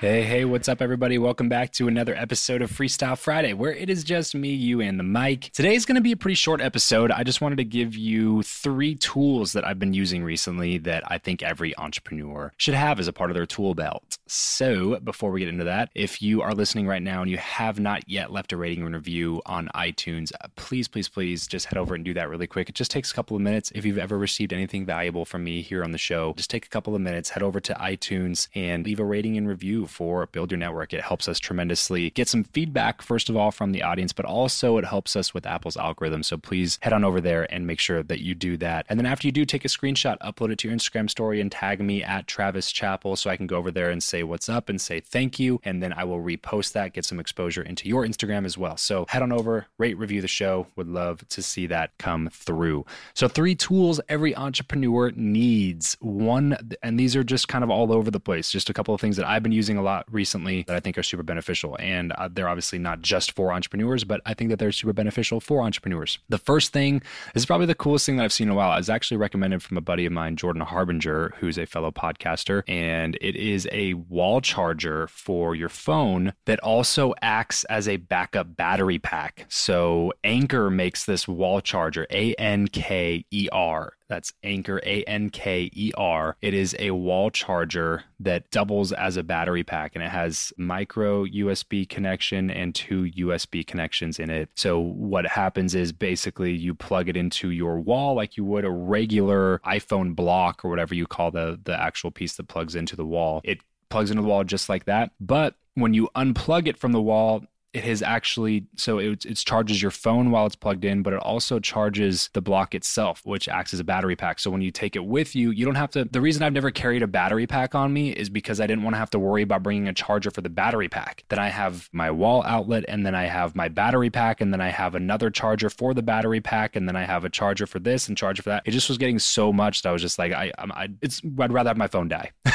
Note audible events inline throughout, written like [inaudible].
Hey, hey, what's up, everybody? Welcome back to another episode of Freestyle Friday, where it is just me, you, and the mic. Today is going to be a pretty short episode. I just wanted to give you three tools that I've been using recently that I think every entrepreneur should have as a part of their tool belt. So, before we get into that, if you are listening right now and you have not yet left a rating and review on iTunes, uh, please, please, please just head over and do that really quick. It just takes a couple of minutes. If you've ever received anything valuable from me here on the show, just take a couple of minutes, head over to iTunes and leave a rating and review for Build Your Network. It helps us tremendously get some feedback, first of all, from the audience, but also it helps us with Apple's algorithm. So please head on over there and make sure that you do that. And then after you do, take a screenshot, upload it to your Instagram story, and tag me at Travis Chappell so I can go over there and say what's up and say thank you. And then I will repost that, get some exposure into your Instagram as well. So head on over, rate, review the show. Would love to see that come through. So, three tools every entrepreneur needs. One, and these are just kind of all over the place, just a couple of things that I've been using a lot recently that I think are super beneficial. And uh, they're obviously not just for entrepreneurs, but I think that they're super beneficial for entrepreneurs. The first thing this is probably the coolest thing that I've seen in a while. It's actually recommended from a buddy of mine, Jordan Harbinger, who's a fellow podcaster. And it is a wall charger for your phone that also acts as a backup battery pack. So Anker makes this wall charger, A N K E R. That's Anker, A N K E R. It is a wall charger that doubles as a battery pack and it has micro USB connection and two USB connections in it. So, what happens is basically you plug it into your wall like you would a regular iPhone block or whatever you call the, the actual piece that plugs into the wall. It plugs into the wall just like that. But when you unplug it from the wall, it has actually so it, it charges your phone while it's plugged in but it also charges the block itself which acts as a battery pack. So when you take it with you you don't have to the reason i've never carried a battery pack on me is because i didn't want to have to worry about bringing a charger for the battery pack. Then i have my wall outlet and then i have my battery pack and then i have another charger for the battery pack and then i have a charger for this and charger for that. It just was getting so much that i was just like i, I it's i'd rather have my phone die. [laughs]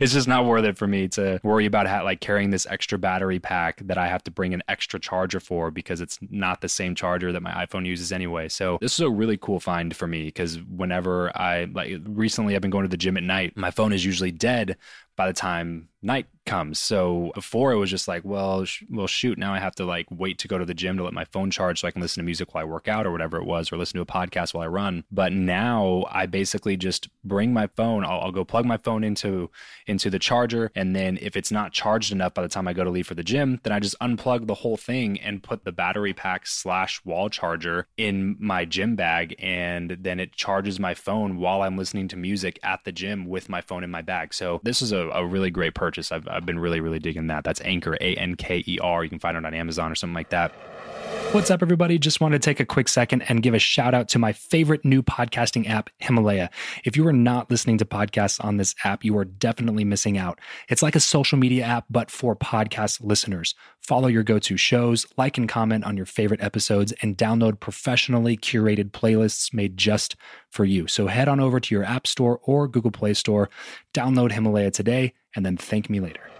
It's just not worth it for me to worry about how, like carrying this extra battery pack that i have to bring an extra charger for because it's not the same charger that my iPhone uses anyway. So this is a really cool find for me because whenever I like recently I've been going to the gym at night, my phone is usually dead, by the time night comes. So before it was just like, well, sh- well, shoot, now I have to like wait to go to the gym to let my phone charge so I can listen to music while I work out or whatever it was, or listen to a podcast while I run. But now I basically just bring my phone. I'll, I'll go plug my phone into into the charger, and then if it's not charged enough by the time I go to leave for the gym, then I just unplug the whole thing and put the battery pack slash wall charger in my gym bag, and then it charges my phone while I'm listening to music at the gym with my phone in my bag. So this is a, a really great purchase. I've, I've been really, really digging that. That's Anker, A N K E R. You can find it on Amazon or something like that. What's up, everybody? Just wanted to take a quick second and give a shout out to my favorite new podcasting app, Himalaya. If you are not listening to podcasts on this app, you are definitely missing out. It's like a social media app, but for podcast listeners. Follow your go to shows, like and comment on your favorite episodes, and download professionally curated playlists made just for you. So head on over to your App Store or Google Play Store, download Himalaya today, and then thank me later.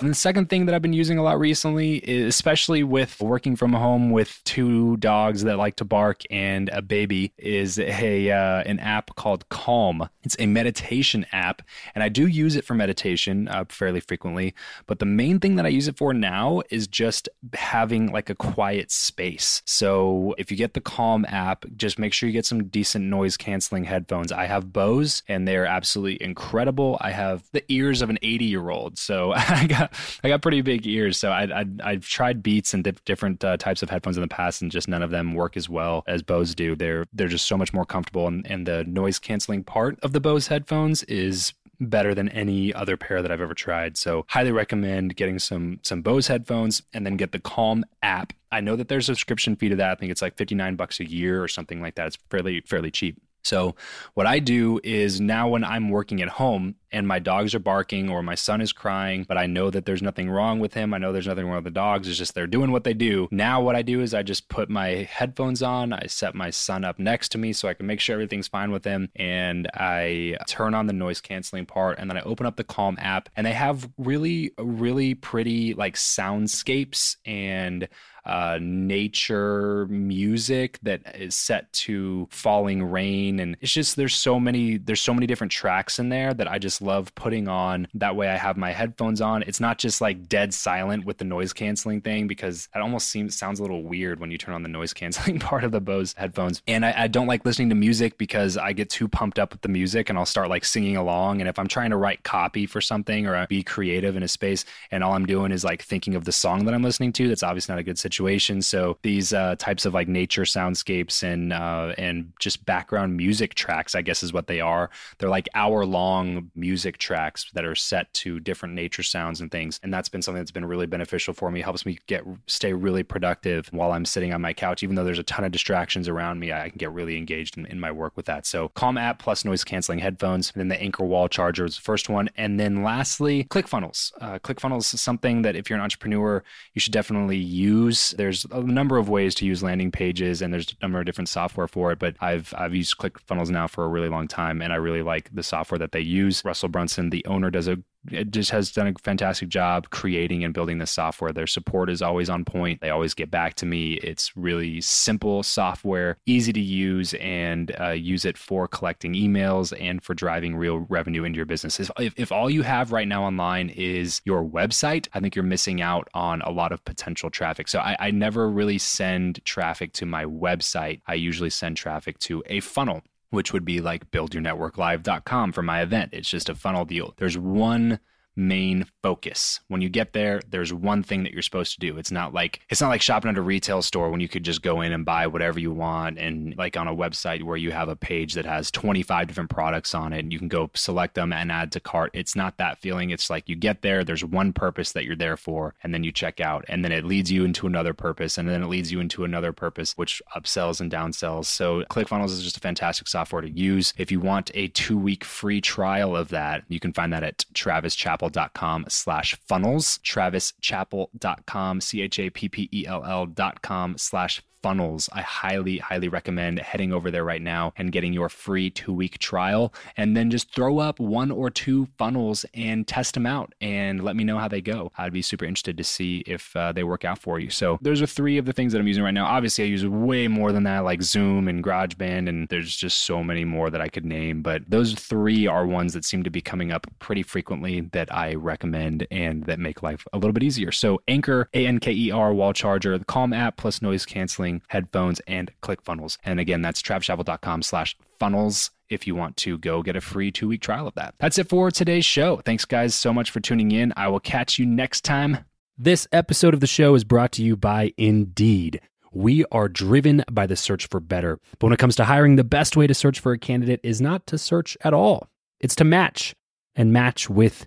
And the second thing that I've been using a lot recently, especially with working from home with two dogs that like to bark and a baby, is a uh, an app called Calm. It's a meditation app, and I do use it for meditation uh, fairly frequently. But the main thing that I use it for now is just having like a quiet space. So if you get the Calm app, just make sure you get some decent noise canceling headphones. I have Bose, and they are absolutely incredible. I have the ears of an 80 year old, so [laughs] I got [laughs] I got pretty big ears, so I, I have tried Beats and dip, different uh, types of headphones in the past, and just none of them work as well as Bose do. They're they're just so much more comfortable, and, and the noise canceling part of the Bose headphones is better than any other pair that I've ever tried. So highly recommend getting some some Bose headphones and then get the Calm app. I know that there's a subscription fee to that. I think it's like 59 bucks a year or something like that. It's fairly fairly cheap. So, what I do is now when I'm working at home and my dogs are barking or my son is crying, but I know that there's nothing wrong with him. I know there's nothing wrong with the dogs. It's just they're doing what they do. Now, what I do is I just put my headphones on. I set my son up next to me so I can make sure everything's fine with him. And I turn on the noise canceling part and then I open up the Calm app and they have really, really pretty like soundscapes and uh, nature music that is set to falling rain. And it's just there's so many there's so many different tracks in there that i just love putting on. That way i have my headphones on. It's not just like dead silent with the noise canceling thing because it almost seems sounds a little weird when you turn on the noise canceling [laughs] part of the bose headphones. And I, I don't like listening to music because i get too pumped up with the music and i'll start like singing along. And if i'm trying to write copy for something or be creative in a space and all i'm doing is like thinking of the song that i'm listening to that's obviously not a good situation So these uh, types of like nature soundscapes and uh, and just background music tracks, I guess, is what they are. They're like hour long music tracks that are set to different nature sounds and things. And that's been something that's been really beneficial for me. Helps me get stay really productive while I'm sitting on my couch. Even though there's a ton of distractions around me, I can get really engaged in, in my work with that. So Calm app plus noise canceling headphones. And then the Anker wall charger is the first one. And then lastly, ClickFunnels. Uh, ClickFunnels is something that if you're an entrepreneur, you should definitely use there's a number of ways to use landing pages, and there's a number of different software for it. But I've I've used ClickFunnels now for a really long time, and I really like the software that they use. Russell Brunson, the owner, does a it just has done a fantastic job creating and building this software. Their support is always on point. They always get back to me. It's really simple software, easy to use, and uh, use it for collecting emails and for driving real revenue into your business. If, if all you have right now online is your website, I think you're missing out on a lot of potential traffic. So I, I never really send traffic to my website. I usually send traffic to a funnel which would be like buildyournetworklive.com for my event. It's just a funnel deal. There's one main focus. When you get there, there's one thing that you're supposed to do. It's not like it's not like shopping at a retail store when you could just go in and buy whatever you want and like on a website where you have a page that has 25 different products on it and you can go select them and add to cart. It's not that feeling. It's like you get there, there's one purpose that you're there for and then you check out and then it leads you into another purpose and then it leads you into another purpose which upsells and downsells. So ClickFunnels is just a fantastic software to use. If you want a 2-week free trial of that, you can find that at Travis Chappell travischappell.com slash funnels, travischappell.com, C-H-A-P-P-E-L-L dot com slash Funnels. I highly, highly recommend heading over there right now and getting your free two week trial. And then just throw up one or two funnels and test them out and let me know how they go. I'd be super interested to see if uh, they work out for you. So, those are three of the things that I'm using right now. Obviously, I use way more than that, like Zoom and GarageBand, and there's just so many more that I could name. But those three are ones that seem to be coming up pretty frequently that I recommend and that make life a little bit easier. So, Anker, A N K E R, wall charger, the Calm app plus noise canceling headphones and ClickFunnels. And again, that's travischappell.com slash funnels if you want to go get a free two week trial of that. That's it for today's show. Thanks, guys, so much for tuning in. I will catch you next time. This episode of the show is brought to you by Indeed. We are driven by the search for better. But when it comes to hiring, the best way to search for a candidate is not to search at all, it's to match and match with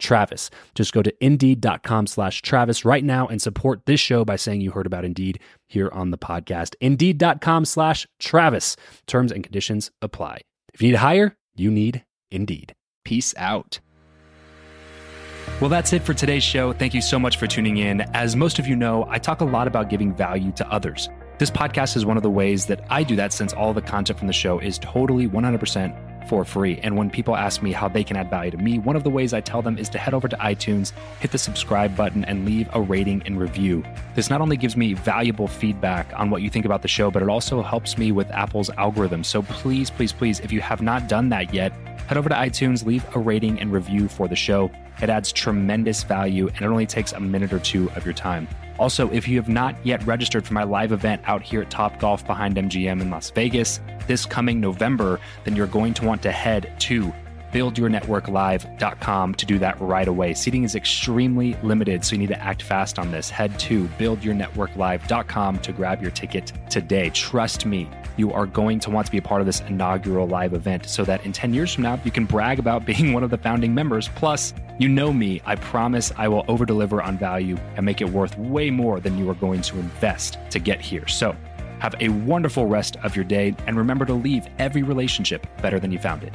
Travis. Just go to indeed.com slash Travis right now and support this show by saying you heard about Indeed here on the podcast. Indeed.com slash Travis. Terms and conditions apply. If you need to hire, you need Indeed. Peace out. Well, that's it for today's show. Thank you so much for tuning in. As most of you know, I talk a lot about giving value to others. This podcast is one of the ways that I do that since all the content from the show is totally 100% for free. And when people ask me how they can add value to me, one of the ways I tell them is to head over to iTunes, hit the subscribe button, and leave a rating and review. This not only gives me valuable feedback on what you think about the show, but it also helps me with Apple's algorithm. So please, please, please, if you have not done that yet, head over to iTunes, leave a rating and review for the show. It adds tremendous value and it only takes a minute or two of your time. Also, if you have not yet registered for my live event out here at Top Golf behind MGM in Las Vegas this coming November, then you're going to want to head to buildyournetworklive.com to do that right away. Seating is extremely limited, so you need to act fast on this. Head to buildyournetworklive.com to grab your ticket today. Trust me, you are going to want to be a part of this inaugural live event so that in 10 years from now, you can brag about [laughs] being one of the founding members. Plus, you know me, I promise I will over deliver on value and make it worth way more than you are going to invest to get here. So, have a wonderful rest of your day and remember to leave every relationship better than you found it.